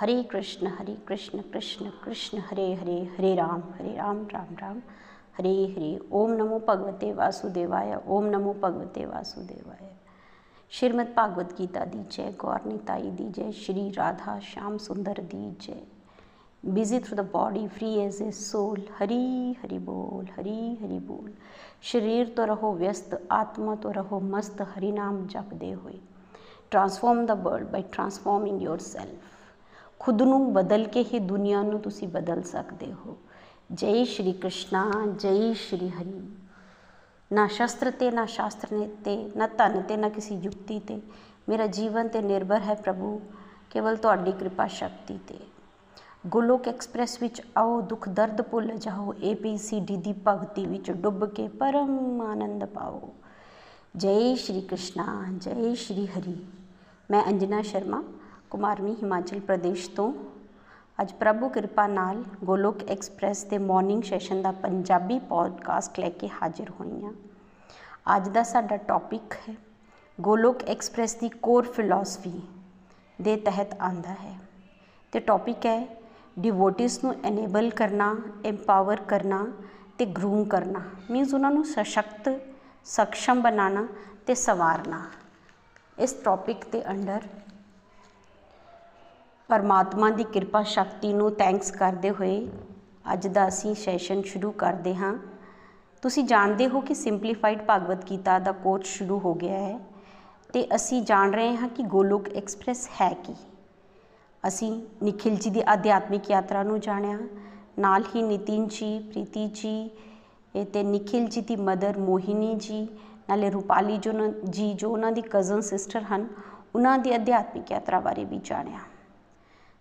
हरे कृष्ण हरे कृष्ण कृष्ण कृष्ण, हरे हरे हरे राम हरे राम राम राम। हरे हरे। ओम नमो भगवते वासुदेवाय, ओम नमो भगवते वासुदेवाय। श्रीमद भागवत गीता दी जय। गौर निताई दी जय। श्री राधा श्याम सुंदर दी जय। Busy through the body free as a soul Hari, Hari बोल, हरी, हरि बोल। शरीर तो रहो व्यस्त, आत्मा तो रहो मस्त। हरि नाम जप दे हुए transform the world by transforming yourself ਖੁਦ ਨੂੰ ਬਦਲ ਕੇ ਹੀ ਦੁਨੀਆ ਨੂੰ ਤੁਸੀਂ ਬਦਲ ਸਕਦੇ ਹੋ। ਜੈ ਸ਼੍ਰੀ ਕ੍ਰਿਸ਼ਨਾ, ਜੈ ਸ਼੍ਰੀ ਹਰੀ। ਨਾ ਸ਼ਸਤਰ ਤੇ, ਨਾ ਸ਼ਾਸਤਰ ਨੇ ਤੇ, ਨਾ ਧਨ ਤੇ, ਨਾ ਕਿਸੇ ਯੁਕਤੀ ਤੇ। ਮੇਰਾ ਜੀਵਨ ਤੇ ਨਿਰਭਰ ਹੈ ਪ੍ਰਭੂ, ਕੇਵਲ ਤੁਹਾਡੀ ਕਿਰਪਾ ਸ਼ਕਤੀ ਤੇ। ਗੋਲੋਕ ਐਕਸਪ੍ਰੈਸ ਵਿੱਚ ਆਓ, ਦੁੱਖ ਦਰਦ ਭੁੱਲ ਜਾਓ ਏਪੀਸੀਡੀ ਦੀ ਭਗਤੀ ਵਿੱਚ ਡੁੱਬ ਕੇ ਪਰਮ ਆਨੰਦ ਪਾਓ। ਜੈ ਸ਼੍ਰੀ ਕ੍ਰਿਸ਼ਨਾ, ਜੈ ਸ਼੍ਰੀ ਹਰੀ। ਮੈਂ ਅੰਜਨਾ ਸ਼ਰਮਾ। ਕੁਮਾਰਵੀ ਹਿਮਾਚਲ ਪ੍ਰਦੇਸ਼ ਤੋਂ। ਅੱਜ ਪ੍ਰਭੂ ਕਿਰਪਾ ਨਾਲ ਗੋਲੋਕ ਐਕਸਪ੍ਰੈਸ ਦੇ ਮਾਰਨਿੰਗ ਸੈਸ਼ਨ ਦਾ ਪੰਜਾਬੀ ਪੋਡਕਾਸਟ ਲੈ ਕੇ ਹਾਜ਼ਰ ਹੋਈ ਹਾਂ ਅੱਜ ਦਾ ਸਾਡਾ ਟੌਪਿਕ ਹੈ, ਗੋਲੋਕ ਐਕਸਪ੍ਰੈਸ ਦੀ ਕੋਰ ਫਿਲਾਸਫੀ ਦੇ ਤਹਿਤ ਆਂਦਾ ਹੈ। ਤੇ ਟੌਪਿਕ ਹੈ ਡਿਵੋਟਿਸ ਨੂੰ ਐਨੇਬਲ ਕਰਨਾ ਐਮਪਾਵਰ ਕਰਨਾ ਤੇ ਗਰੂਮ ਕਰਨਾ। ਮੀਨਸ ਉਹਨਾਂ ਨੂੰ ਸਸ਼ਕਤ ਸક્ષਮ ਬਣਾਉਣਾ ਤੇ ਸਵਾਰਨਾ। ਇਸ ਟੌਪਿਕ ਦੇ ਅੰਡਰ ਪਰਮਾਤਮਾ ਦੀ ਕਿਰਪਾ ਸ਼ਕਤੀ ਨੂੰ ਥੈਂਕਸ ਕਰਦੇ ਹੋਏ ਅੱਜ ਦਾ ਅਸੀਂ ਸੈਸ਼ਨ ਸ਼ੁਰੂ ਕਰਦੇ ਹਾਂ। ਤੁਸੀਂ ਜਾਣਦੇ ਹੋ ਕਿ ਸਿੰਪਲੀਫਾਈਡ ਭਗਵਤ ਗੀਤਾ ਦਾ ਕੋਰਸ ਸ਼ੁਰੂ ਹੋ ਗਿਆ ਹੈ ਤੇ ਅਸੀਂ ਜਾਣ ਰਹੇ ਹਾਂ ਕਿ ਗੋਲੋਕ ਐਕਸਪ੍ਰੈਸ ਹੈ ਕੀ। ਅਸੀਂ ਨikhil ji ਦੀ ਆਧਿਆਤਮਿਕ ਯਾਤਰਾ ਨੂੰ ਜਾਣਿਆ, ਨਾਲ ਹੀ ਨਿਤਿਨ ਜੀ, ਪ੍ਰੀਤੀ ਜੀ ਤੇ ਨikhil ji ਦੀ ਮਦਰ ਮੋਹਿਨੀ ਜੀ, ਨਾਲੇ ਰੂਪਾਲੀ ਜੋ ਜੀ ਜੋ ਉਹਨਾਂ ਦੀ ਕਜ਼ਨ ਸਿਸਟਰ ਹਨ, ਉਹਨਾਂ ਦੀ ਆਧਿਆਤਮਿਕ ਯਾਤਰਾ ਬਾਰੇ ਵੀ ਜਾਣਿਆ।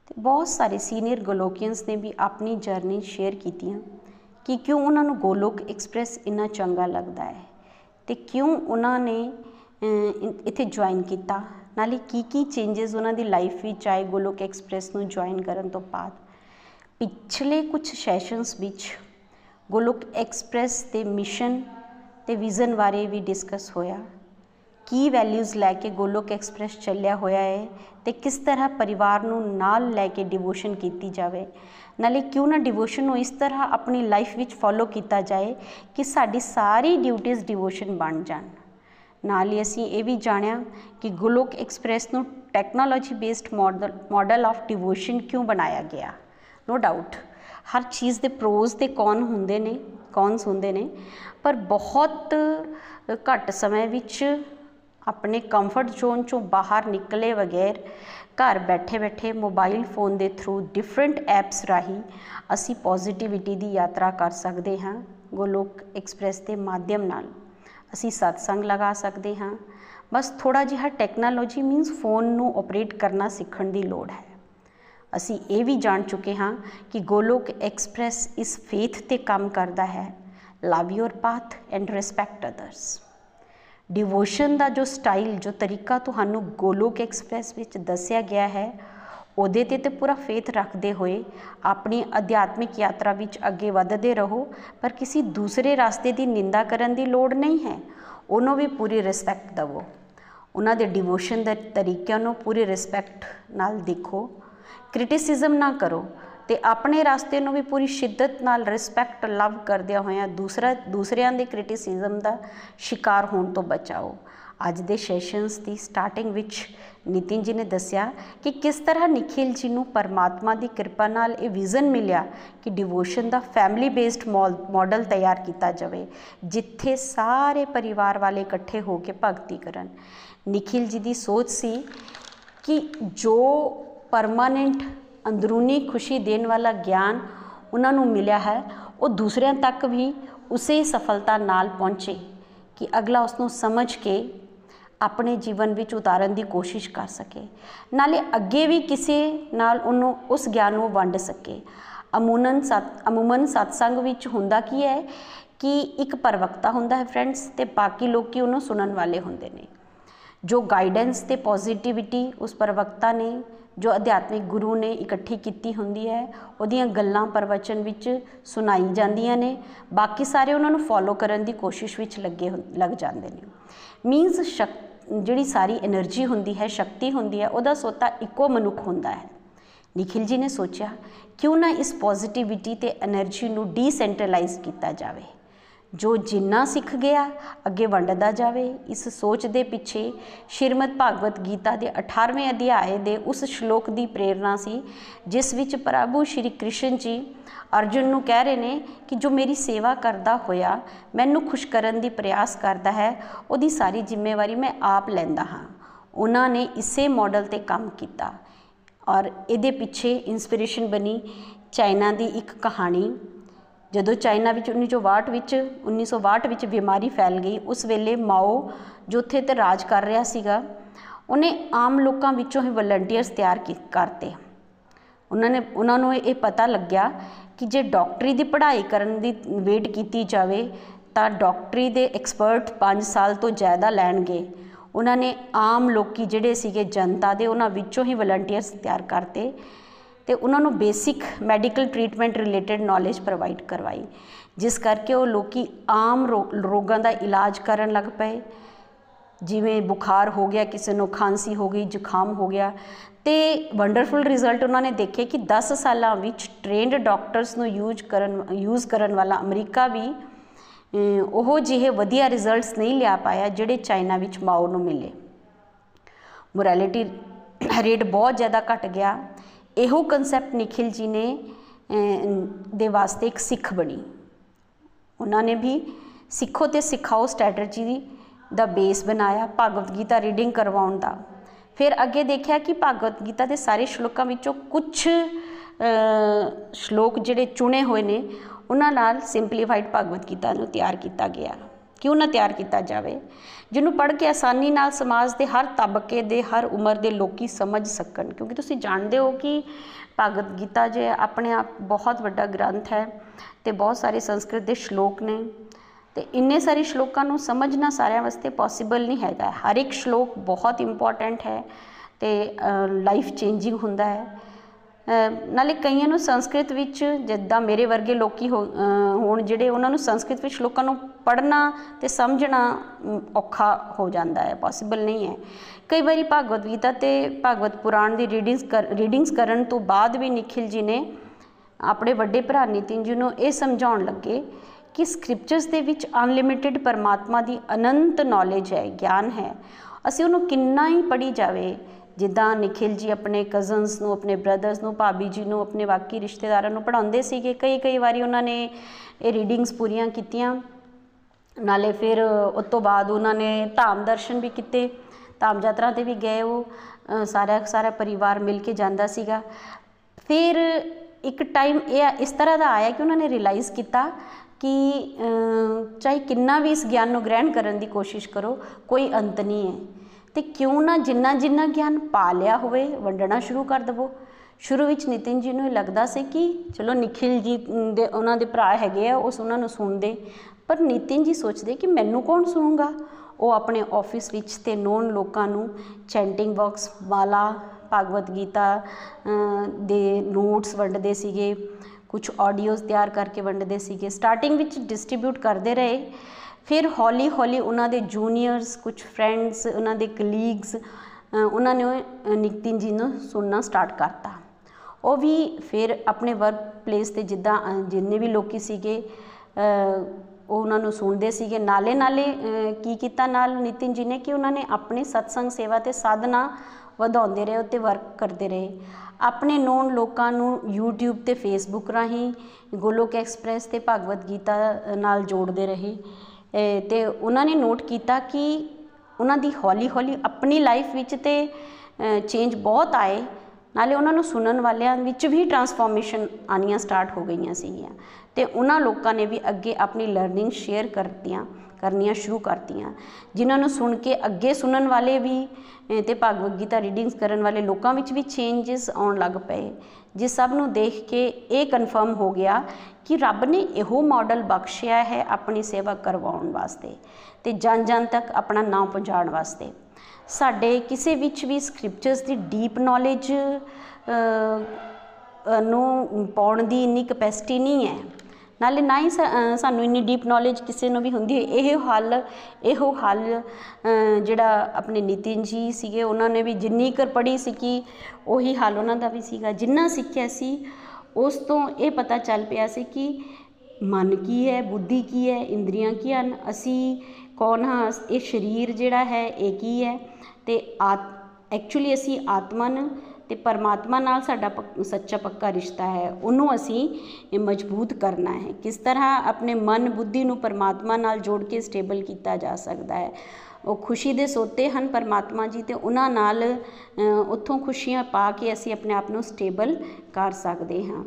ਤੇ ਬਹੁਤ ਸਾਰੇ ਸੀਨੀਅਰ ਗੋਲੋਕੀਅਨਸ ਨੇ ਵੀ ਆਪਣੀ ਜਰਨੀ ਸ਼ੇਅਰ ਕੀਤੀਆਂ ਕਿ ਕਿਉਂ ਉਹਨਾਂ ਨੂੰ ਗੋਲੋਕ ਐਕਸਪ੍ਰੈਸ ਇੰਨਾ ਚੰਗਾ ਲੱਗਦਾ ਹੈ ਤੇ ਕਿਉਂ ਉਹਨਾਂ ਨੇ ਇੱਥੇ ਜੁਆਇਨ ਕੀਤਾ। ਨਾਲੇ ਕੀ ਕੀ ਚੇਂजेस ਉਹਨਾਂ ਦੀ ਲਾਈਫ ਵਿੱਚ ਆਏ ਗੋਲੋਕ ਐਕਸਪ੍ਰੈਸ ਨੂੰ ਜੁਆਇਨ ਕਰਨ ਤੋਂ ਬਾਅਦ। ਪਿਛਲੇ ਕੁਝ ਸੈਸ਼ਨਸ ਵਿੱਚ ਗੋਲੋਕ ਐਕਸਪ੍ਰੈਸ ਦੇ ਮਿਸ਼ਨ ਤੇ ਵਿਜ਼ਨ ਬਾਰੇ ਵੀ ਡਿਸਕਸ ਹੋਇਆ। ਕੀ ਵੈਲਿਊਜ਼ ਲੈ ਕੇ ਗੋਲੋਕ ਐਕਸਪ੍ਰੈਸ ਚੱਲਿਆ ਹੋਇਆ ਹੈ ਤੇ ਕਿਸ ਤਰ੍ਹਾਂ ਪਰਿਵਾਰ ਨੂੰ ਨਾਲ ਲੈ ਕੇ ਡਿਵੋਸ਼ਨ ਕੀਤੀ ਜਾਵੇ? ਨਾਲੇ ਕਿਉਂ ਨਾ ਡਿਵੋਸ਼ਨ ਨੂੰ ਇਸ ਤਰ੍ਹਾਂ ਆਪਣੀ ਲਾਈਫ ਵਿੱਚ ਫੋਲੋ ਕੀਤਾ ਜਾਏ ਕਿ ਸਾਡੀ ਸਾਰੀ ਡਿਊਟੀਆਂ ਡਿਵੋਸ਼ਨ ਬਣ ਜਾਣ? ਨਾਲ ਹੀ ਅਸੀਂ ਇਹ ਵੀ ਜਾਣਿਆ ਕਿ ਗੁਲੋਕ ਐਕਸਪ੍ਰੈਸ ਨੂੰ technology based model model of devotion ਕਿਉਂ ਬਣਾਇਆ ਗਿਆ? ਨੋ ਡਾਊਟ ਹਰ ਚੀਜ਼ ਦੇ ਪ੍ਰੋਜ਼ ਤੇ ਕੌਣ ਹੁੰਦੇ ਨੇ ਕੌਨਸ ਹੁੰਦੇ ਨੇ, ਪਰ ਬਹੁਤ ਘੱਟ ਸਮੇਂ ਵਿੱਚ ਆਪਣੇ ਕੰਫਰਟ ਜ਼ੋਨ ਚੋਂ ਬਾਹਰ ਨਿਕਲੇ ਬਗੈਰ ਘਰ ਬੈਠੇ ਬੈਠੇ ਮੋਬਾਈਲ ਫੋਨ ਦੇ ਥਰੂ ਡਿਫਰੈਂਟ ਐਪਸ ਰਾਹੀਂ ਅਸੀਂ ਪੋਜ਼ਿਟਿਵਿਟੀ ਦੀ ਯਾਤਰਾ ਕਰ ਸਕਦੇ ਹਾਂ, ਗੋਲੋਕ ਐਕਸਪ੍ਰੈਸ ਦੇ ਮਾਧਿਅਮ ਨਾਲ। ਅਸੀਂ ਸਤਸੰਗ ਲਗਾ ਸਕਦੇ ਹਾਂ। ਬਸ ਥੋੜਾ ਜਿਹਾ ਟੈਕਨੋਲੋਜੀ ਮੀਨਸ ਫੋਨ ਨੂੰ ਆਪਰੇਟ ਕਰਨਾ ਸਿੱਖਣ ਦੀ ਲੋੜ ਹੈ। ਅਸੀਂ ਇਹ ਵੀ ਜਾਣ ਚੁੱਕੇ ਹਾਂ ਕਿ ਗੋਲੋਕ ਐਕਸਪ੍ਰੈਸ ਇਸ ਫੇਥ ਤੇ ਕੰਮ ਕਰਦਾ ਹੈ। Love your path and respect others devotion ਦਾ ਜੋ ਸਟਾਈਲ ਜੋ ਤਰੀਕਾ ਤੁਹਾਨੂੰ ਗੋਲੋਕ ਐਕਸਪ੍ਰੈਸ ਵਿੱਚ ਦੱਸਿਆ ਗਿਆ ਹੈ, ਉਹਦੇ ਤੇ ਤੇ ਪੂਰਾ ਫੇਥ ਰੱਖਦੇ ਹੋਏ ਆਪਣੀ ਅਧਿਆਤਮਿਕ ਯਾਤਰਾ ਵਿੱਚ ਅੱਗੇ ਵਧਦੇ ਰਹੋ, ਪਰ ਕਿਸੇ ਦੂਸਰੇ ਰਸਤੇ ਦੀ ਨਿੰਦਾ ਕਰਨ ਦੀ ਲੋੜ ਨਹੀਂ ਹੈ। ਉਹਨੂੰ ਵੀ ਪੂਰੀ ਰਿਸਪੈਕਟ ਦਿਵੋ। ਉਹਨਾਂ ਦੇ ਡਿਵੋਸ਼ਨ ਦੇ ਤਰੀਕਿਆਂ ਨੂੰ ਪੂਰੀ ਰਿਸਪੈਕਟ ਨਾਲ ਦੇਖੋ। ਕ੍ਰਿਟਿਸਿਜ਼ਮ ਨਾ ਕਰੋ। ਤੇ ਆਪਣੇ ਰਸਤੇ ਨੂੰ ਵੀ ਪੂਰੀ ਸ਼ਿੱਦਤ ਨਾਲ ਰਿਸਪੈਕਟ ਲਵ ਕਰਦਿਆਂ ਹੋਇਆਂ ਦੂਸਰਾ, ਦੂਸਰਿਆਂ ਦੇ ਕ੍ਰਿਟਿਸਿਜ਼ਮ ਦਾ ਸ਼ਿਕਾਰ ਹੋਣ ਤੋਂ ਬਚਾਓ। ਅੱਜ ਦੇ ਸੈਸ਼ਨਸ ਦੀ ਸਟਾਰਟਿੰਗ ਵਿੱਚ ਨਿਤਿਨ ਜੀ ਨੇ ਦੱਸਿਆ ਕਿ ਕਿਸ ਤਰ੍ਹਾਂ ਨikhil ਜੀ ਨੂੰ ਪਰਮਾਤਮਾ ਦੀ ਕਿਰਪਾ ਨਾਲ ਇਹ ਵਿਜ਼ਨ ਮਿਲਿਆ ਕਿ ਡਿਵੋਸ਼ਨ ਦਾ ਫੈਮਿਲੀ ਬੇਸਡ ਮਾਡਲ ਤਿਆਰ ਕੀਤਾ ਜਾਵੇ, ਜਿੱਥੇ ਸਾਰੇ ਪਰਿਵਾਰ ਵਾਲੇ ਇਕੱਠੇ ਹੋ ਕੇ ਭਗਤੀ ਕਰਨ। ਨikhil ਜੀ ਦੀ ਸੋਚ ਸੀ ਕਿ ਜੋ ਪਰਮਾਨੈਂਟ ਅੰਦਰੂਨੀ ਖੁਸ਼ੀ ਦੇਣ ਵਾਲਾ ਗਿਆਨ ਉਹਨਾਂ ਨੂੰ ਮਿਲਿਆ ਹੈ, ਉਹ ਦੂਸਰਿਆਂ ਤੱਕ ਵੀ ਉਸੇ ਸਫਲਤਾ ਨਾਲ ਪਹੁੰਚੇ ਕਿ ਅਗਲਾ ਉਸ ਨੂੰ ਸਮਝ ਕੇ ਆਪਣੇ ਜੀਵਨ ਵਿੱਚ ਉਤਾਰਨ ਦੀ ਕੋਸ਼ਿਸ਼ ਕਰ ਸਕੇ। ਨਾਲੇ ਅੱਗੇ ਵੀ ਕਿਸੇ ਨਾਲ ਉਹਨੂੰ ਉਸ ਗਿਆਨ ਨੂੰ ਵੰਡ ਸਕੇ। ਅਮੂਨਨ ਸਤ, ਅਮੂਮਨ ਸਤਸੰਗ ਵਿੱਚ ਹੁੰਦਾ ਕੀ ਹੈ ਕਿ ਇੱਕ ਪਰਵਕਤਾ ਹੁੰਦਾ ਹੈ ਫਰੈਂਡਸ ਤੇ ਬਾਕੀ ਲੋਕੀ ਉਹਨੂੰ ਸੁਣਨ ਵਾਲੇ ਹੁੰਦੇ ਨੇ। ਜੋ ਗਾਈਡੈਂਸ ਤੇ ਪੋਜ਼ਿਟਿਵਿਟੀ ਉਸ ਪਰਵਕਤਾ ਨੇ ਜੋ ਅਧਿਆਤਮਿਕ ਗੁਰੂ ਨੇ ਇਕੱਠੀ ਕੀਤੀ ਹੁੰਦੀ ਹੈ, ਉਹਦੀਆਂ ਗੱਲਾਂ ਪ੍ਰਵਚਨ ਵਿੱਚ ਸੁਣਾਈ ਜਾਂਦੀਆਂ ਨੇ। ਬਾਕੀ ਸਾਰੇ ਉਹਨਾਂ ਨੂੰ ਫੋਲੋ ਕਰਨ ਦੀ ਕੋਸ਼ਿਸ਼ ਵਿੱਚ ਲੱਗੇ ਲੱਗ ਜਾਂਦੇ ਨੇ। ਮੀਨਸ ਜਿਹੜੀ ਸਾਰੀ એનર્ਜੀ ਹੁੰਦੀ ਹੈ, ਸ਼ਕਤੀ ਹੁੰਦੀ ਹੈ, ਉਹਦਾ ਸੋਤਾ ਇੱਕੋ ਮਨੁੱਖ ਹੁੰਦਾ ਹੈ। ਨikhil ji ਨੇ ਸੋਚਿਆ, ਕਿਉਂ ਨਾ ਇਸ ਪੋਜ਼ਿਟਿਵਿਟੀ ਤੇ એનર્ਜੀ ਨੂੰ ਡੀਸੈਂਟਰਲਾਈਜ਼ ਕੀਤਾ ਜਾਵੇ? ਜੋ ਜਿੰਨਾ ਸਿੱਖ ਗਿਆ, ਅੱਗੇ ਵੰਡਦਾ ਜਾਵੇ। ਇਸ ਸੋਚ ਦੇ ਪਿੱਛੇ ਸ਼੍ਰੀਮਦ ਭਾਗਵਤ ਗੀਤਾ ਦੇ 18ਵੇਂ ਅਧਿਆਏ ਦੇ ਉਸ ਸ਼ਲੋਕ ਦੀ ਪ੍ਰੇਰਣਾ ਸੀ, ਜਿਸ ਵਿੱਚ ਪ੍ਰਭੂ ਸ਼੍ਰੀ ਕ੍ਰਿਸ਼ਨ ਜੀ ਅਰਜੁਨ ਨੂੰ ਕਹਿ ਰਹੇ ਨੇ ਕਿ ਜੋ ਮੇਰੀ ਸੇਵਾ ਕਰਦਾ ਹੋਇਆ, ਮੈਨੂੰ ਖੁਸ਼ ਕਰਨ ਦੀ ਪ੍ਰਯਾਸ ਕਰਦਾ ਹੈ, ਉਹਦੀ ਸਾਰੀ ਜ਼ਿੰਮੇਵਾਰੀ ਮੈਂ ਆਪ ਲੈਂਦਾ ਹਾਂ। ਉਹਨਾਂ ਨੇ ਇਸੇ ਮਾਡਲ ਤੇ ਕੰਮ ਕੀਤਾ ਔਰ ਇਹਦੇ ਪਿੱਛੇ ਇਨਸਪੀਰੇਸ਼ਨ ਬਣੀ ਚਾਈਨਾ ਦੀ ਇੱਕ ਕਹਾਣੀ ਜਦੋਂ ਚਾਈਨਾ ਵਿੱਚ 1962 ਵਿੱਚ 1962 ਵਿੱਚ ਬਿਮਾਰੀ ਫੈਲ ਗਈ, ਉਸ ਵੇਲੇ ਮਾਓ ਜੋ ਉੱਥੇ ਤੇ ਰਾਜ ਕਰ ਰਿਹਾ ਸੀਗਾ। ਉਹਨੇ ਆਮ ਲੋਕਾਂ ਵਿੱਚੋਂ ਹੀ ਵਲੰਟੀਅਰਸ ਤਿਆਰ ਕਰਤੇ। ਉਹਨਾਂ ਨੇ, ਉਹਨਾਂ ਨੂੰ ਇਹ ਪਤਾ ਲੱਗਿਆ ਕਿ ਜੇ ਡਾਕਟਰੀ ਦੀ ਪੜ੍ਹਾਈ ਕਰਨ ਦੀ ਵੇਟ ਕੀਤੀ ਜਾਵੇ, ਤਾਂ ਡਾਕਟਰੀ ਦੇ ਐਕਸਪਰਟ 5 ਸਾਲ ਤੋਂ ਜ਼ਿਆਦਾ ਲੈਣਗੇ। ਉਹਨਾਂ ਨੇ ਆਮ ਲੋਕੀ ਜਿਹੜੇ ਸੀਗੇ ਜਨਤਾ ਦੇ, ਉਹਨਾਂ ਵਿੱਚੋਂ ਹੀ ਵਲੰਟੀਅਰਸ ਤਿਆਰ ਕਰਤੇ। ਤੇ ਉਹਨਾਂ ਨੂੰ basic medical treatment related knowledge provide ਕਰਵਾਈ, ਜਿਸ ਕਰਕੇ ਉਹ ਲੋਕੀ ਆਮ ਰੋਗਾਂ ਦਾ ਇਲਾਜ ਕਰਨ ਲੱਗ ਪਏ। ਜਿਵੇਂ ਬੁਖਾਰ ਹੋ ਗਿਆ, ਕਿਸੇ ਨੂੰ ਖਾਂਸੀ ਹੋ ਗਈ, ਜ਼ੁਕਾਮ ਹੋ ਗਿਆ, ਤੇ ਵੰਡਰਫੁਲ ਰਿਜ਼ਲਟ ਉਹਨਾਂ ਨੇ ਦੇਖੇ ਕਿ 10 ਸਾਲਾਂ ਵਿੱਚ ਟ੍ਰੇਨਡ ਡਾਕਟਰਸ ਨੂੰ ਯੂਜ਼ ਕਰਨ ਯੂਜ਼ ਕਰਨ ਵਾਲਾ ਅਮਰੀਕਾ ਵੀ ਉਹ ਜਿਹੇ ਵਧੀਆ ਰਿਜ਼ਲਟਸ ਨਹੀਂ ਲਿਆ ਪਾਇਆ ਜਿਹੜੇ ਚਾਈਨਾ ਵਿੱਚ ਮਾਓ ਨੂੰ ਮਿਲੇ। ਮੋਰੈਲਿਟੀ ਰੇਟ ਬਹੁਤ ਜ਼ਿਆਦਾ ਘਟ ਗਿਆ। ਇਹੋ ਕਨਸੈਪਟ ਨikhil ji ਨੇ ਦੇ ਵਾਸਤੇ ਇੱਕ ਸਿੱਖ ਬਣੀ। ਉਹਨਾਂ ਨੇ ਵੀ ਸਿੱਖੋ ਤੇ ਸਿਖਾਓ ਸਟ੍ਰੈਟਜੀ ਦਾ ਬੇਸ ਬਣਾਇਆ, ਭਗਵਦ ਗੀਤਾ ਰੀਡਿੰਗ ਕਰਵਾਉਣ ਦਾ। ਫਿਰ ਅੱਗੇ ਦੇਖਿਆ ਕਿ ਭਗਵਦ ਗੀਤਾ ਦੇ ਸਾਰੇ ਸ਼ਲੋਕਾਂ ਵਿੱਚੋਂ ਕੁਝ ਸ਼ਲੋਕ ਜਿਹੜੇ ਚੁਣੇ ਹੋਏ ਨੇ, ਉਹਨਾਂ ਨਾਲ ਸਿੰਪਲੀਫਾਈਡ ਭਗਵਦ ਗੀਤਾ ਨੂੰ ਤਿਆਰ ਕੀਤਾ ਗਿਆ। ਕਿਉਂ ਨਾ ਤਿਆਰ ਕੀਤਾ ਜਾਵੇ? ਜਿਹਨੂੰ ਪੜ੍ਹ ਕੇ ਆਸਾਨੀ ਨਾਲ ਸਮਾਜ ਦੇ ਹਰ ਤਬਕੇ ਦੇ, ਹਰ ਉਮਰ ਦੇ ਲੋਕੀ ਸਮਝ ਸਕਣ। ਕਿਉਂਕਿ ਤੁਸੀਂ ਜਾਣਦੇ ਹੋ ਕਿ ਭਗਵਦ ਗੀਤਾ ਜੇ ਆਪਣੇ ਆਪ ਬਹੁਤ ਵੱਡਾ ਗ੍ਰੰਥ ਹੈ ਤੇ ਬਹੁਤ ਸਾਰੇ ਸੰਸਕ੍ਰਿਤ ਦੇ ਸ਼ਲੋਕ ਨੇ ਤੇ ਇੰਨੇ ਸਾਰੇ ਸ਼ਲੋਕਾਂ ਨੂੰ ਸਮਝਣਾ ਸਾਰਿਆਂ ਵਾਸਤੇ ਪੋਸੀਬਲ ਨਹੀਂ ਹੈਗਾ। ਹਰ ਇੱਕ ਸ਼ਲੋਕ ਬਹੁਤ ਇੰਪੋਰਟੈਂਟ ਹੈ ਤੇ ਲਾਈਫ ਚੇਂਜਿੰਗ ਹੁੰਦਾ ਹੈ। ਨਾਲੇ ਕਈਆਂ ਨੂੰ ਸੰਸਕ੍ਰਿਤ ਵਿੱਚ ਜਿੱਦਾਂ ਮੇਰੇ ਵਰਗੇ ਲੋਕੀ ਹੋਣ ਜਿਹੜੇ ਉਹਨਾਂ ਨੂੰ ਸੰਸਕ੍ਰਿਤ ਵਿੱਚ ਲੋਕਾਂ ਨੂੰ ਪੜ੍ਹਨਾ ਤੇ ਸਮਝਣਾ ਔਖਾ ਹੋ ਜਾਂਦਾ ਹੈ ਪੋਸੀਬਲ ਨਹੀਂ ਹੈ। ਕਈ ਵਾਰੀ ਭਗਵਦ ਗੀਤਾ ਤੇ ਭਗਵਤ ਪੁਰਾਣ ਦੀ ਰੀਡਿੰਗਸ ਰੀਡਿੰਗਸ ਕਰਨ ਤੋਂ ਬਾਅਦ ਵੀ ਨikhil ਜੀ ਨੇ ਆਪਣੇ ਵੱਡੇ ਭਰਾ ਨਿਤਿਨ ਜੀ ਨੂੰ ਇਹ ਸਮਝਾਉਣ ਲੱਗੇ ਕਿ ਸਕ੍ਰਿਪਚਰਸ ਦੇ ਵਿੱਚ ਅਨਲਿਮਿਟਿਡ ਪਰਮਾਤਮਾ ਦੀ ਅਨੰਤ ਨੌਲੇਜ ਹੈ, ਗਿਆਨ ਹੈ। ਅਸੀਂ ਉਹਨੂੰ ਕਿੰਨਾ ਹੀ ਪੜ੍ਹੀ ਜਾਵੇ ਜਿੱਦਾਂ ਨikhil ਜੀ ਆਪਣੇ ਕਜ਼ਨਸ ਨੂੰ, ਆਪਣੇ ਬ੍ਰਦਰਸ ਨੂੰ, ਭਾਬੀ ਜੀ ਨੂੰ, ਆਪਣੇ ਬਾਕੀ ਰਿਸ਼ਤੇਦਾਰਾਂ ਨੂੰ ਪੜਾਉਂਦੇ ਸੀਗੇ। ਕਈ ਕਈ ਵਾਰੀ ਉਹਨਾਂ ਨੇ ਇਹ ਰੀਡਿੰਗਸ ਪੂਰੀਆਂ ਕੀਤੀਆਂ। ਨਾਲੇ ਫਿਰ ਉਸ ਤੋਂ ਬਾਅਦ ਉਹਨਾਂ ਨੇ ਧਾਮ ਦਰਸ਼ਨ ਵੀ ਕੀਤੇ। ਧਾਮ ਯਾਤਰਾ ਤੇ ਵੀ ਗਏ ਉਹ। ਸਾਰਾ ਸਾਰਾ ਪਰਿਵਾਰ ਮਿਲ ਕੇ ਜਾਂਦਾ ਸੀਗਾ। ਫਿਰ ਇੱਕ ਟਾਈਮ ਇਹ ਇਸ ਤਰ੍ਹਾਂ ਦਾ ਆਇਆ ਕਿ ਉਹਨਾਂ ਨੇ ਰਿਅਲਾਈਜ਼ ਕੀਤਾ ਕਿ ਚਾਹੇ ਕਿੰਨਾ ਵੀ ਇਸ ਗਿਆਨ ਨੂੰ ਗ੍ਰਹਿਣ ਕਰਨ ਦੀ ਕੋਸ਼ਿਸ਼ ਕਰੋ, ਕੋਈ ਅੰਤ ਨਹੀਂ ਹੈ। ਤੇ ਕਿਉਂ ਨਾ ਜਿੰਨਾ ਜਿੰਨਾ ਗਿਆਨ ਪਾ ਲਿਆ ਹੋਵੇ, ਵੰਡਣਾ ਸ਼ੁਰੂ ਕਰ ਦਵੋ। ਸ਼ੁਰੂ ਵਿੱਚ ਨਿਤਿਨ ਜੀ ਨੂੰ ਲੱਗਦਾ ਸੀ ਕਿ ਚਲੋ ਨikhil ਜੀ ਦੇ, ਉਹਨਾਂ ਦੇ ਭਰਾ ਹੈਗੇ ਆ ਉਸ ਉਹਨਾਂ ਨੂੰ ਸੁਣਦੇ। ਪਰ ਨਿਤਿਨ ਜੀ ਸੋਚਦੇ ਕਿ ਮੈਨੂੰ ਕੌਣ ਸੁਣੂਗਾ? ਉਹ ਆਪਣੇ ਆਫਿਸ ਵਿੱਚ ਤੇ ਨੋਨ ਲੋਕਾਂ ਨੂੰ ਚੈਂਟਿੰਗ ਬਾਕਸ ਵਾਲਾ ਭਗਵਤ ਗੀਤਾ ਦੇ ਨੋਟਸ ਵੰਡਦੇ ਸੀਗੇ। ਕੁਝ ਆਡੀਓਜ਼ ਤਿਆਰ ਕਰਕੇ ਵੰਡਦੇ ਸੀਗੇ। ਸਟਾਰਟਿੰਗ ਵਿੱਚ ਡਿਸਟ੍ਰੀਬਿਊਟ ਕਰਦੇ ਰਹੇ। ਫਿਰ ਹੌਲੀ ਹੌਲੀ ਉਹਨਾਂ ਦੇ ਜੂਨੀਅਰਸ ਕੁਝ ਫਰੈਂਡਸ ਉਹਨਾਂ ਦੇ ਕਲੀਗਸ ਉਹਨਾਂ ਨੇ ਨਿਤਿਨ ਜੀ ਨੂੰ ਸੁਣਨਾ ਸਟਾਰਟ ਕਰਤਾ। ਉਹ ਵੀ ਫਿਰ ਆਪਣੇ ਵਰਕ ਪਲੇਸ ਤੇ ਜਿੱਦਾਂ ਜਿੰਨੇ ਵੀ ਲੋਕੀ ਸੀਗੇ ਉਹ ਉਹਨਾਂ ਨੂੰ ਸੁਣਦੇ ਸੀਗੇ। ਨਾਲੇ ਨਾਲੇ ਕੀ ਕੀਤਾ ਨਾਲ ਨਿਤਿਨ ਜੀ ਨੇ ਕਿ ਉਹਨਾਂ ਨੇ ਆਪਣੀ ਸਤਸੰਗ ਸੇਵਾ ਤੇ ਸਾਧਨਾ ਵਧਾਉਂਦੇ ਰਹੇ, ਉੱਤੇ ਵਰਕ ਕਰਦੇ ਰਹੇ। ਆਪਣੇ ਨੋਨ ਲੋਕਾਂ ਨੂੰ YouTube ਤੇ Facebook ਰਾਹੀਂ, ਗੋਲੋਕ ਐਕਸਪ੍ਰੈਸ ਤੇ ਭਗਵਤ ਗੀਤਾ ਨਾਲ ਜੋੜਦੇ ਰਹੇ। ਤੇ ਉਹਨਾਂ ਨੇ ਨੋਟ ਕੀਤਾ ਕਿ ਉਹਨਾਂ ਦੀ ਹੌਲੀ ਹੌਲੀ ਆਪਣੀ ਲਾਈਫ ਵਿੱਚ ਤੇ ਚੇਂਜ ਬਹੁਤ ਆਏ। ਨਾਲੇ ਉਹਨਾਂ ਨੂੰ ਸੁਣਨ ਵਾਲਿਆਂ ਵਿੱਚ ਵੀ ਟਰਾਂਸਫਾਰਮੇਸ਼ਨ ਆਨੀਆਂ ਸਟਾਰਟ ਹੋ ਗਈਆਂ ਸੀਗੀਆਂ। ਤੇ ਉਹਨਾਂ ਲੋਕਾਂ ਨੇ ਵੀ ਅੱਗੇ ਆਪਣੀ ਲਰਨਿੰਗ ਸ਼ੇਅਰ ਕਰਤੀਆਂ, ਕਰਨੀਆਂ ਸ਼ੁਰੂ ਕਰਤੀਆਂ। ਜਿਨ੍ਹਾਂ ਨੂੰ ਸੁਣ ਕੇ ਅੱਗੇ ਸੁਣਨ ਵਾਲੇ ਵੀ ਤੇ ਭਗਵਦ ਗੀਤਾ ਰੀਡਿੰਗਸ ਕਰਨ ਵਾਲੇ ਲੋਕਾਂ ਵਿੱਚ ਵੀ ਚੇਂਜਸ ਆਉਣ ਲੱਗ ਪਏ। ਜਿਸ ਸਭ ਨੂੰ ਦੇਖ ਕੇ ਇਹ ਕਨਫਰਮ ਹੋ ਗਿਆ ਕਿ ਰੱਬ ਨੇ ਇਹੋ ਮਾਡਲ ਬਖਸ਼ਿਆ ਹੈ ਆਪਣੀ ਸੇਵਾ ਕਰਵਾਉਣ ਵਾਸਤੇ ਤੇ ਜਨ ਜਨ ਤੱਕ ਆਪਣਾ ਨਾਮ ਪਹੁੰਚਾਉਣ ਵਾਸਤੇ। ਸਾਡੇ ਕਿਸੇ ਵਿੱਚ ਵੀ ਸਕ੍ਰਿਪਚਰਸ ਦੀ ਡੀਪ ਨੌਲੇਜ ਨੂੰ ਪਾਉਣ ਦੀ ਇੰਨੀ ਕਪੈਸਿਟੀ ਨਹੀਂ ਹੈ। ਨਾਲੇ ਨਾ ਹੀ ਸਾਨੂੰ ਇੰਨੀ ਡੀਪ ਨੌਲੇਜ ਕਿਸੇ ਨੂੰ ਵੀ ਹੁੰਦੀ ਹੈ। ਇਹ ਹੱਲ, ਇਹੋ ਹੱਲ ਜਿਹੜਾ ਆਪਣੇ ਨਿਤਿਨ ਜੀ ਸੀਗੇ, ਉਹਨਾਂ ਨੇ ਵੀ ਜਿੰਨੀ ਕਰ ਪੜ੍ਹੀ ਸੀ ਕਿ ਉਹੀ ਹਾਲ ਉਹਨਾਂ ਦਾ ਵੀ ਸੀਗਾ। ਜਿੰਨਾ ਸਿੱਖਿਆ ਸੀ, ਉਸ ਤੋਂ ਇਹ ਪਤਾ ਚੱਲ ਪਿਆ ਸੀ ਕਿ ਮਨ ਕੀ ਹੈ, ਬੁੱਧੀ ਕੀ ਹੈ, ਇੰਦਰੀਆਂ ਕੀ ਹਨ, ਅਸੀਂ ਕੌਣ ਹਾਂ, ਇਹ ਸਰੀਰ ਜਿਹੜਾ ਹੈ, ਇਹ ਕੀ ਹੈ? ਤੇ ਐਕਚੁਅਲੀ ਅਸੀਂ ਆਤਮਨ ਤੇ ਪਰਮਾਤਮਾ ਨਾਲ ਸਾਡਾ ਸੱਚਾ ਪੱਕਾ ਰਿਸ਼ਤਾ ਹੈ, ਉਹਨੂੰ ਅਸੀਂ ਮਜ਼ਬੂਤ ਕਰਨਾ ਹੈ। ਕਿਸ ਤਰ੍ਹਾਂ ਆਪਣੇ ਮਨ, ਬੁੱਧੀ ਨੂੰ ਪਰਮਾਤਮਾ ਨਾਲ ਜੋੜ ਕੇ ਸਟੇਬਲ ਕੀਤਾ ਜਾ ਸਕਦਾ ਹੈ। ਉਹ ਖੁਸ਼ੀ ਦੇ ਸੋਤੇ ਹਨ ਪਰਮਾਤਮਾ ਜੀ ਤੇ ਉਹਨਾਂ ਨਾਲ ਉੱਥੋਂ ਖੁਸ਼ੀਆਂ ਪਾ ਕੇ ਅਸੀਂ ਆਪਣੇ ਆਪ ਨੂੰ ਸਟੇਬਲ ਕਰ ਸਕਦੇ ਹਾਂ।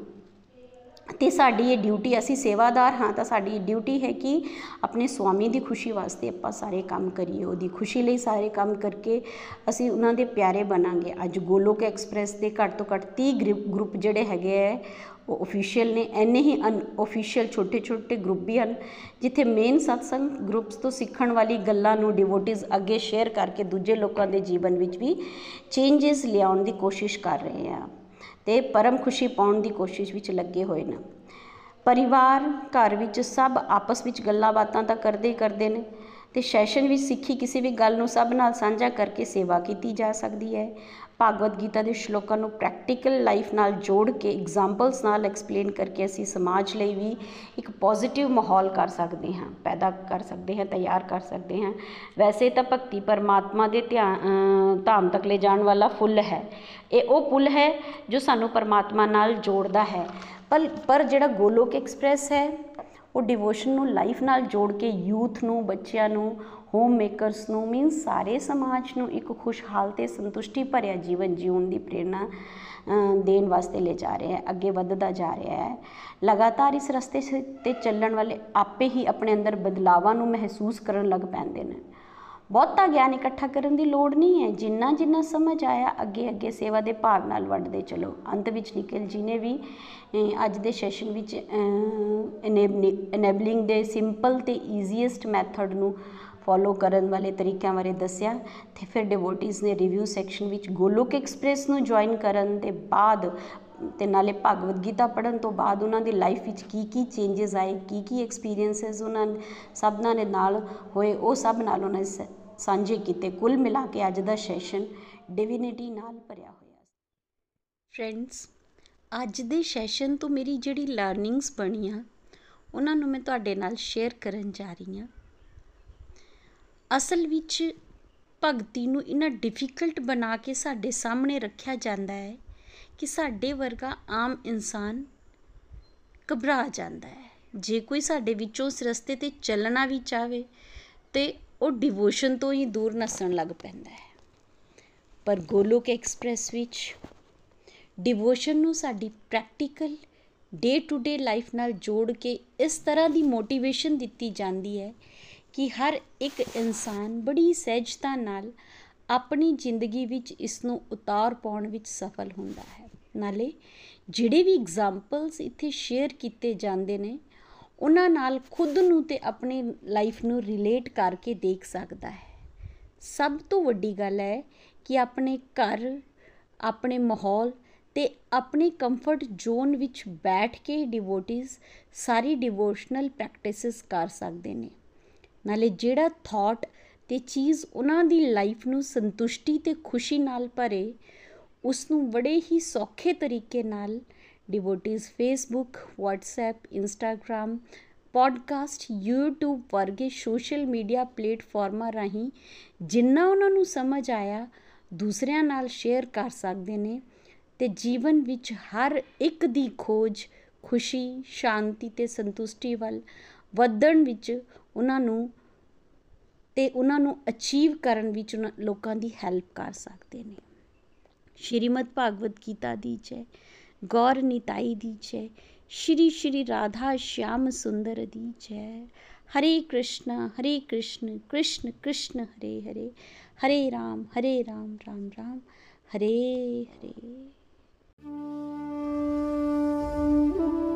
ਤੇ ਸਾਡੀ ਇਹ ਡਿਊਟੀ ਅਸੀਂ ਸੇਵਾਦਾਰ ਹਾਂ, ਤਾਂ ਸਾਡੀ ਡਿਊਟੀ ਹੈ ਕਿ ਆਪਣੇ ਸਵਾਮੀ ਦੀ ਖੁਸ਼ੀ ਵਾਸਤੇ ਆਪਾਂ ਸਾਰੇ ਕੰਮ ਕਰੀਏ, ਉਹਦੀ ਖੁਸ਼ੀ ਲਈ ਸਾਰੇ ਕੰਮ ਕਰਕੇ ਅਸੀਂ ਉਹਨਾਂ ਦੇ ਪਿਆਰੇ ਬਣਾਂਗੇ। ਅੱਜ ਗੋਲੋਕ ਐਕਸਪ੍ਰੈਸ ਦੇ ਘੱਟ ਤੋਂ ਘੱਟ 30 ਗਰੁੱਪ ਜਿਹੜੇ ਹੈਗੇ ਆ ਉਹ ਅਫੀਸ਼ੀਅਲ ਨੇ ਐਨੇ ਹੀ ਅਨ ਅਫੀਸ਼ੀਅਲ ਛੋਟੇ ਛੋਟੇ ਗਰੁੱਪ ਵੀ ਹਨ, ਜਿੱਥੇ ਮੇਨ ਸਤਸੰਗ ਗਰੁੱਪਸ ਤੋਂ ਸਿੱਖਣ ਵਾਲੀ ਗੱਲਾਂ ਨੂੰ ਡਿਵੋਟਿਸ ਅੱਗੇ ਸ਼ੇਅਰ ਕਰਕੇ ਦੂਜੇ ਲੋਕਾਂ ਦੇ ਜੀਵਨ ਵਿੱਚ ਵੀ ਚੇਂਜਸ ਲਿਆਉਣ ਦੀ ਕੋਸ਼ਿਸ਼ ਕਰ ਰਹੇ ਆ। ਤੇ ਪਰਮ ਖੁਸ਼ੀ ਪਾਉਣ ਦੀ ਕੋਸ਼ਿਸ਼ ਵਿੱਚ ਲੱਗੇ ਹੋਏ ਨੇ। ਪਰਿਵਾਰ ਘਰ ਵਿੱਚ ਸਭ ਆਪਸ ਵਿੱਚ ਗੱਲਾਂ ਬਾਤਾਂ ਤਾਂ ਕਰਦੇ ਹੀ ਕਰਦੇ ਨੇ ਤੇ ਸੈਸ਼ਨ ਵਿੱਚ ਸਿੱਖੀ ਕਿਸੇ ਵੀ ਗੱਲ ਨੂੰ ਸਭ ਨਾਲ ਸਾਂਝਾ ਕਰਕੇ ਸੇਵਾ ਕੀਤੀ ਜਾ ਸਕਦੀ ਹੈ। ਭਾਗਵਤ ਗੀਤਾ ਦੇ ਸ਼ਲੋਕਾਂ ਨੂੰ ਪ੍ਰੈਕਟੀਕਲ ਲਾਈਫ ਨਾਲ ਜੋੜ ਕੇ ਐਗਜ਼ਾਮਪਲਸ ਨਾਲ ਐਕਸਪਲੇਨ ਕਰਕੇ ਅਸੀਂ ਸਮਾਜ ਲਈ ਵੀ ਇੱਕ ਪੋਜ਼ਿਟਿਵ ਮਾਹੌਲ ਕਰ ਸਕਦੇ ਹਾਂ, ਪੈਦਾ ਕਰ ਸਕਦੇ ਹਾਂ, ਤਿਆਰ ਕਰ ਸਕਦੇ ਹਾਂ। ਵੈਸੇ ਤਾਂ ਭਗਤੀ ਪਰਮਾਤਮਾ ਦੇ ਧਿਆਨ ਧਾਮ ਤੱਕ ਲੈ ਜਾਣ ਵਾਲਾ ਫੁੱਲ ਹੈ। ਇਹ ਉਹ ਪੁੱਲ ਹੈ ਜੋ ਸਾਨੂੰ ਪਰਮਾਤਮਾ ਨਾਲ ਜੋੜਦਾ ਹੈ। ਪਰ ਪਰ ਜਿਹੜਾ ਗੋਲੋਕ ਐਕਸਪ੍ਰੈਸ ਹੈ, ਉਹ ਡਿਵੋਸ਼ਨ ਨੂੰ ਲਾਈਫ ਨਾਲ ਜੋੜ ਕੇ ਯੂਥ ਨੂੰ, ਬੱਚਿਆਂ ਨੂੰ ਹੋਮ ਮੇਕਰਸ ਨੂੰ ਮੀਨ ਸਾਰੇ ਸਮਾਜ ਨੂੰ ਇੱਕ ਖੁਸ਼ਹਾਲ ਤੇ ਸੰਤੁਸ਼ਟੀ ਭਰਿਆ ਜੀਵਨ ਜੀਉਣ ਦੀ ਪ੍ਰੇਰਣਾ ਦੇਣ ਵਾਸਤੇ ਲੈ ਜਾ ਰਿਹਾ ਹੈ, ਅੱਗੇ ਵੱਧਦਾ ਜਾ ਰਿਹਾ ਹੈ। ਲਗਾਤਾਰ ਇਸ ਰਸਤੇ ਤੇ ਚੱਲਣ ਵਾਲੇ ਆਪੇ ਹੀ ਆਪਣੇ ਅੰਦਰ ਬਦਲਾਵਾਂ ਨੂੰ ਮਹਿਸੂਸ ਕਰਨ ਲੱਗ ਪੈਂਦੇ ਨੇ। ਬਹੁਤਾ ਗਿਆਨ ਇਕੱਠਾ ਕਰਨ ਦੀ ਲੋੜ ਨਹੀਂ ਹੈ। ਜਿੰਨਾ ਜਿੰਨਾ ਸਮਝ ਆਇਆ, ਅੱਗੇ ਅੱਗੇ ਸੇਵਾ ਦੇ ਭਾਵ ਨਾਲ ਵੰਡਦੇ ਚਲੋ। ਅੰਤ ਵਿੱਚ ਨਿਕਲ ਜੀ ਨੇ ਵੀ ਅੱਜ ਦੇ ਸੈਸ਼ਨ ਵਿੱਚ ਇਨੇਬਲਿੰਗ ਦੇ ਸਿੰਪਲ ਤੇ ਈਜ਼ੀਐਸਟ ਮੈਥਡ ਨੂੰ ਫੋਲੋ ਕਰਨ ਵਾਲੇ ਤਰੀਕਿਆਂ ਬਾਰੇ ਦੱਸਿਆ ਤੇ ਫਿਰ ਡਿਵੋਟਿਸ ਨੇ ਰਿਵਿਊ ਸੈਕਸ਼ਨ ਵਿੱਚ ਗੋਲੋਕ ਐਕਸਪ੍ਰੈਸ ਨੂੰ ਜੁਆਇਨ ਕਰਨ ਦੇ ਬਾਅਦ ਤੇ ਨਾਲੇ ਭਗਵਦ ਗੀਤਾ ਪੜਨ ਤੋਂ ਬਾਅਦ ਉਹਨਾਂ ਦੀ ਲਾਈਫ ਵਿੱਚ ਕੀ ਕੀ ਚੇਂਜਸ ਆਏ, ਕੀ ਕੀ ਐਕਸਪੀਰੀਐਂਸਸ ਉਹਨਾਂ ਸਭਨਾਂ ਦੇ ਨਾਲ ਹੋਏ, ਉਹ ਸਭ ਨਾਲ ਉਹਨਾਂ ਸਾਂਝੇ ਕੀਤੇ, ਕੁੱਲ ਮਿਲਾ ਕੇ ਅੱਜ ਦਾ ਸੈਸ਼ਨ ਡਿਵਿਨਿਟੀ ਨਾਲ ਭਰਿਆ ਹੋਇਆ ਫਰੈਂਡਸ ਅੱਜ ਦੇ ਸੈਸ਼ਨ ਤੋਂ ਮੇਰੀ ਜਿਹੜੀ ਲਰਨਿੰਗਸ ਬਣੀਆਂ, ਉਹਨਾਂ ਨੂੰ ਮੈਂ ਤੁਹਾਡੇ ਨਾਲ ਸ਼ੇਅਰ ਕਰਨ ਜਾ ਰਹੀ ਹਾਂ। ਅਸਲ ਵਿੱਚ ਭਗਤੀ ਨੂੰ ਇਨਾ ਡਿਫਿਕਲਟ ਬਣਾ ਕੇ ਸਾਡੇ ਸਾਹਮਣੇ ਰੱਖਿਆ ਜਾਂਦਾ ਹੈ ਕਿ ਸਾਡੇ ਵਰਗਾ ਆਮ ਇਨਸਾਨ ਘਬਰਾ ਜਾਂਦਾ ਹੈ। ਜੇ ਕੋਈ ਸਾਡੇ ਵਿੱਚੋਂ ਉਸ ਰਸਤੇ ਤੇ ਚੱਲਣਾ ਵੀ ਚਾਵੇ ਤੇ ਉਹ ਡਿਵੋਸ਼ਨ ਤੋਂ ਹੀ ਦੂਰ ਨਸਣ ਲੱਗ ਪੈਂਦਾ ਹੈ। ਪਰ ਗੋਲੋਕ ਐਕਸਪ੍ਰੈਸ ਵਿੱਚ ਡਿਵੋਸ਼ਨ ਨੂੰ ਸਾਡੀ practical day to day life ਨਾਲ ਜੋੜ ਕੇ ਇਸ ਤਰ੍ਹਾਂ ਦੀ ਮੋਟੀਵੇਸ਼ਨ ਦਿੱਤੀ ਜਾਂਦੀ ਹੈ ਕਿ ਹਰ ਇੱਕ ਇਨਸਾਨ ਬੜੀ ਸਹਿਜਤਾ ਨਾਲ ਆਪਣੀ ਜ਼ਿੰਦਗੀ ਵਿੱਚ ਇਸ ਨੂੰ ਉਤਾਰ ਪਾਉਣ ਵਿੱਚ ਸਫਲ ਹੁੰਦਾ ਹੈ। ਨਾਲੇ ਜਿਹੜੇ ਵੀ ਐਗਜ਼ਾਮਪਲਸ ਇੱਥੇ ਸ਼ੇਅਰ ਕੀਤੇ ਜਾਂਦੇ ਨੇ, ਉਹਨਾਂ ਨਾਲ ਖੁਦ ਨੂੰ ਤੇ ਆਪਣੀ ਲਾਈਫ ਨੂੰ ਰਿਲੇਟ ਕਰਕੇ ਦੇਖ ਸਕਦਾ ਹੈ। ਸਭ ਤੋਂ ਵੱਡੀ ਗੱਲ ਹੈ ਕਿ ਆਪਣੇ ਘਰ, ਆਪਣੇ ਮਾਹੌਲ ਤੇ ਆਪਣੇ ਕੰਫਰਟ ਜ਼ੋਨ ਵਿੱਚ ਬੈਠ ਕੇ ਡਿਵੋਟਿਸ ਸਾਰੀ ਡਿਵੋਸ਼ਨਲ ਪ੍ਰੈਕਟਿਸਿਸ ਕਰ ਸਕਦੇ ਨੇ। ਨਾਲੇ ਜਿਹੜਾ ਥਾਟ ਤੇ ਚੀਜ਼ ਉਹਨਾਂ ਦੀ ਲਾਈਫ ਨੂੰ ਸੰਤੁਸ਼ਟੀ ਤੇ ਖੁਸ਼ੀ ਨਾਲ ਭਰੇ ਉਸ ਨੂੰ ਬੜੇ ਹੀ ਸੌਖੇ ਤਰੀਕੇ ਨਾਲ devotees Facebook WhatsApp, Instagram podcast YouTube ਵਰਗੇ ਸੋਸ਼ਲ ਮੀਡੀਆ ਪਲੇਟਫਾਰਮਾਂ ਰਾਹੀਂ ਜਿੰਨਾ ਉਹਨਾਂ ਨੂੰ ਸਮਝ ਆਇਆ, ਦੂਸਰਿਆਂ ਨਾਲ ਸ਼ੇਅਰ ਕਰ ਸਕਦੇ ਨੇ ਤੇ ਜੀਵਨ ਵਿੱਚ ਹਰ ਇੱਕ ਦੀ ਖੋਜ, ਖੁਸ਼ੀ, ਸ਼ਾਂਤੀ ਤੇ ਸੰਤੁਸ਼ਟੀ ਵੱਲ ਵਧਣ ਵਿੱਚ ਉਹਨਾਂ ਨੂੰ ਅਤੇ ਉਹਨਾਂ ਨੂੰ ਅਚੀਵ ਕਰਨ ਵਿੱਚ ਉਹਨਾਂ ਲੋਕਾਂ ਦੀ ਹੈਲਪ ਕਰ ਸਕਦੇ ਨੇ। ਸ਼੍ਰੀਮਦ ਭਾਗਵਤ ਗੀਤਾ ਦੀ ਜੈ, ਗੌਰ ਨਿਤਾਈ ਦੀ ਜੈ, ਸ਼੍ਰੀ ਸ਼੍ਰੀ ਰਾਧਾ ਸ਼ਾਮ ਸੁੰਦਰ ਦੀ ਜੈ। ਹਰੇ ਕ੍ਰਿਸ਼ਨ ਹਰੇ ਕ੍ਰਿਸ਼ਨ ਕ੍ਰਿਸ਼ਨ ਕ੍ਰਿਸ਼ਨ, ਹਰੇ ਹਰੇ ਹਰੇ ਰਾਮ ਹਰੇ ਰਾਮ ਰਾਮ ਰਾਮ, ਹਰੇ ਹਰੇ।